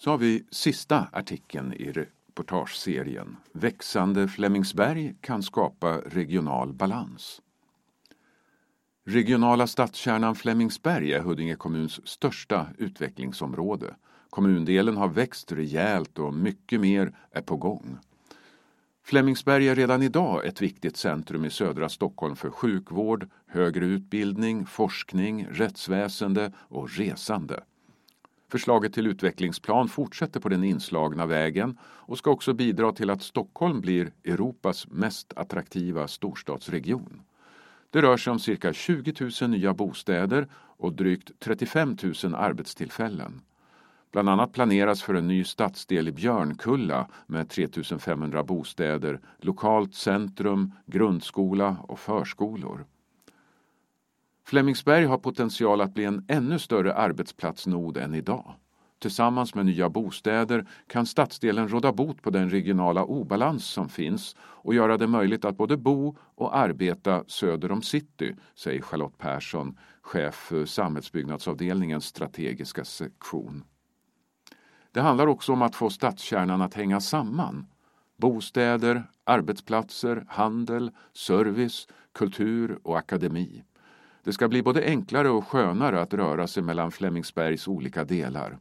Så har vi sista artikeln i reportageserien. Växande Flemingsberg kan skapa regional balans. Regionala stadskärnan Flemingsberg är Huddinge kommuns största utvecklingsområde. Kommundelen har växt rejält och mycket mer är på gång. Flemingsberg är redan idag ett viktigt centrum i södra Stockholm för sjukvård, högre utbildning, forskning, rättsväsende och resande. Förslaget till utvecklingsplan fortsätter på den inslagna vägen och ska också bidra till att Stockholm blir Europas mest attraktiva storstadsregion. Det rör sig om cirka 20 000 nya bostäder och drygt 35 000 arbetstillfällen. Bland annat planeras för en ny stadsdel i Björnkulla med 3500 bostäder, lokalt centrum, grundskola och förskolor. Flemingsberg har potential att bli en ännu större arbetsplatsnod än idag. Tillsammans med nya bostäder kan stadsdelen råda bot på den regionala obalans som finns och göra det möjligt att både bo och arbeta söder om city, säger Charlotte Persson, chef för samhällsbyggnadsavdelningens strategiska sektion. Det handlar också om att få stadskärnan att hänga samman. Bostäder, arbetsplatser, handel, service, kultur och akademi. Det ska bli både enklare och skönare att röra sig mellan Flemingsbergs olika delar.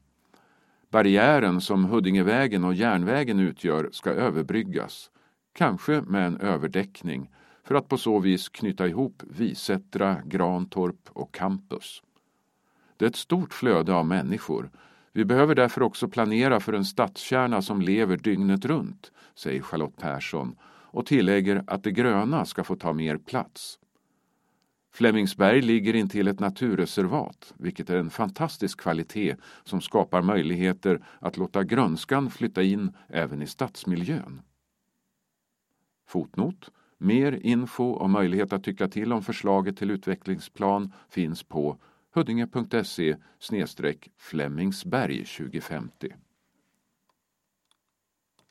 Barriären som Huddingevägen och järnvägen utgör ska överbryggas, kanske med en överdäckning, för att på så vis knyta ihop Visättra, Grantorp och campus. Det är ett stort flöde av människor. Vi behöver därför också planera för en stadskärna som lever dygnet runt, säger Charlotte Persson och tillägger att det gröna ska få ta mer plats. Flemingsberg ligger intill ett naturreservat, vilket är en fantastisk kvalitet som skapar möjligheter att låta grönskan flytta in även i stadsmiljön. Fotnot. Mer info och möjlighet att tycka till om förslaget till utvecklingsplan finns på huddinge.se Flemingsberg 2050.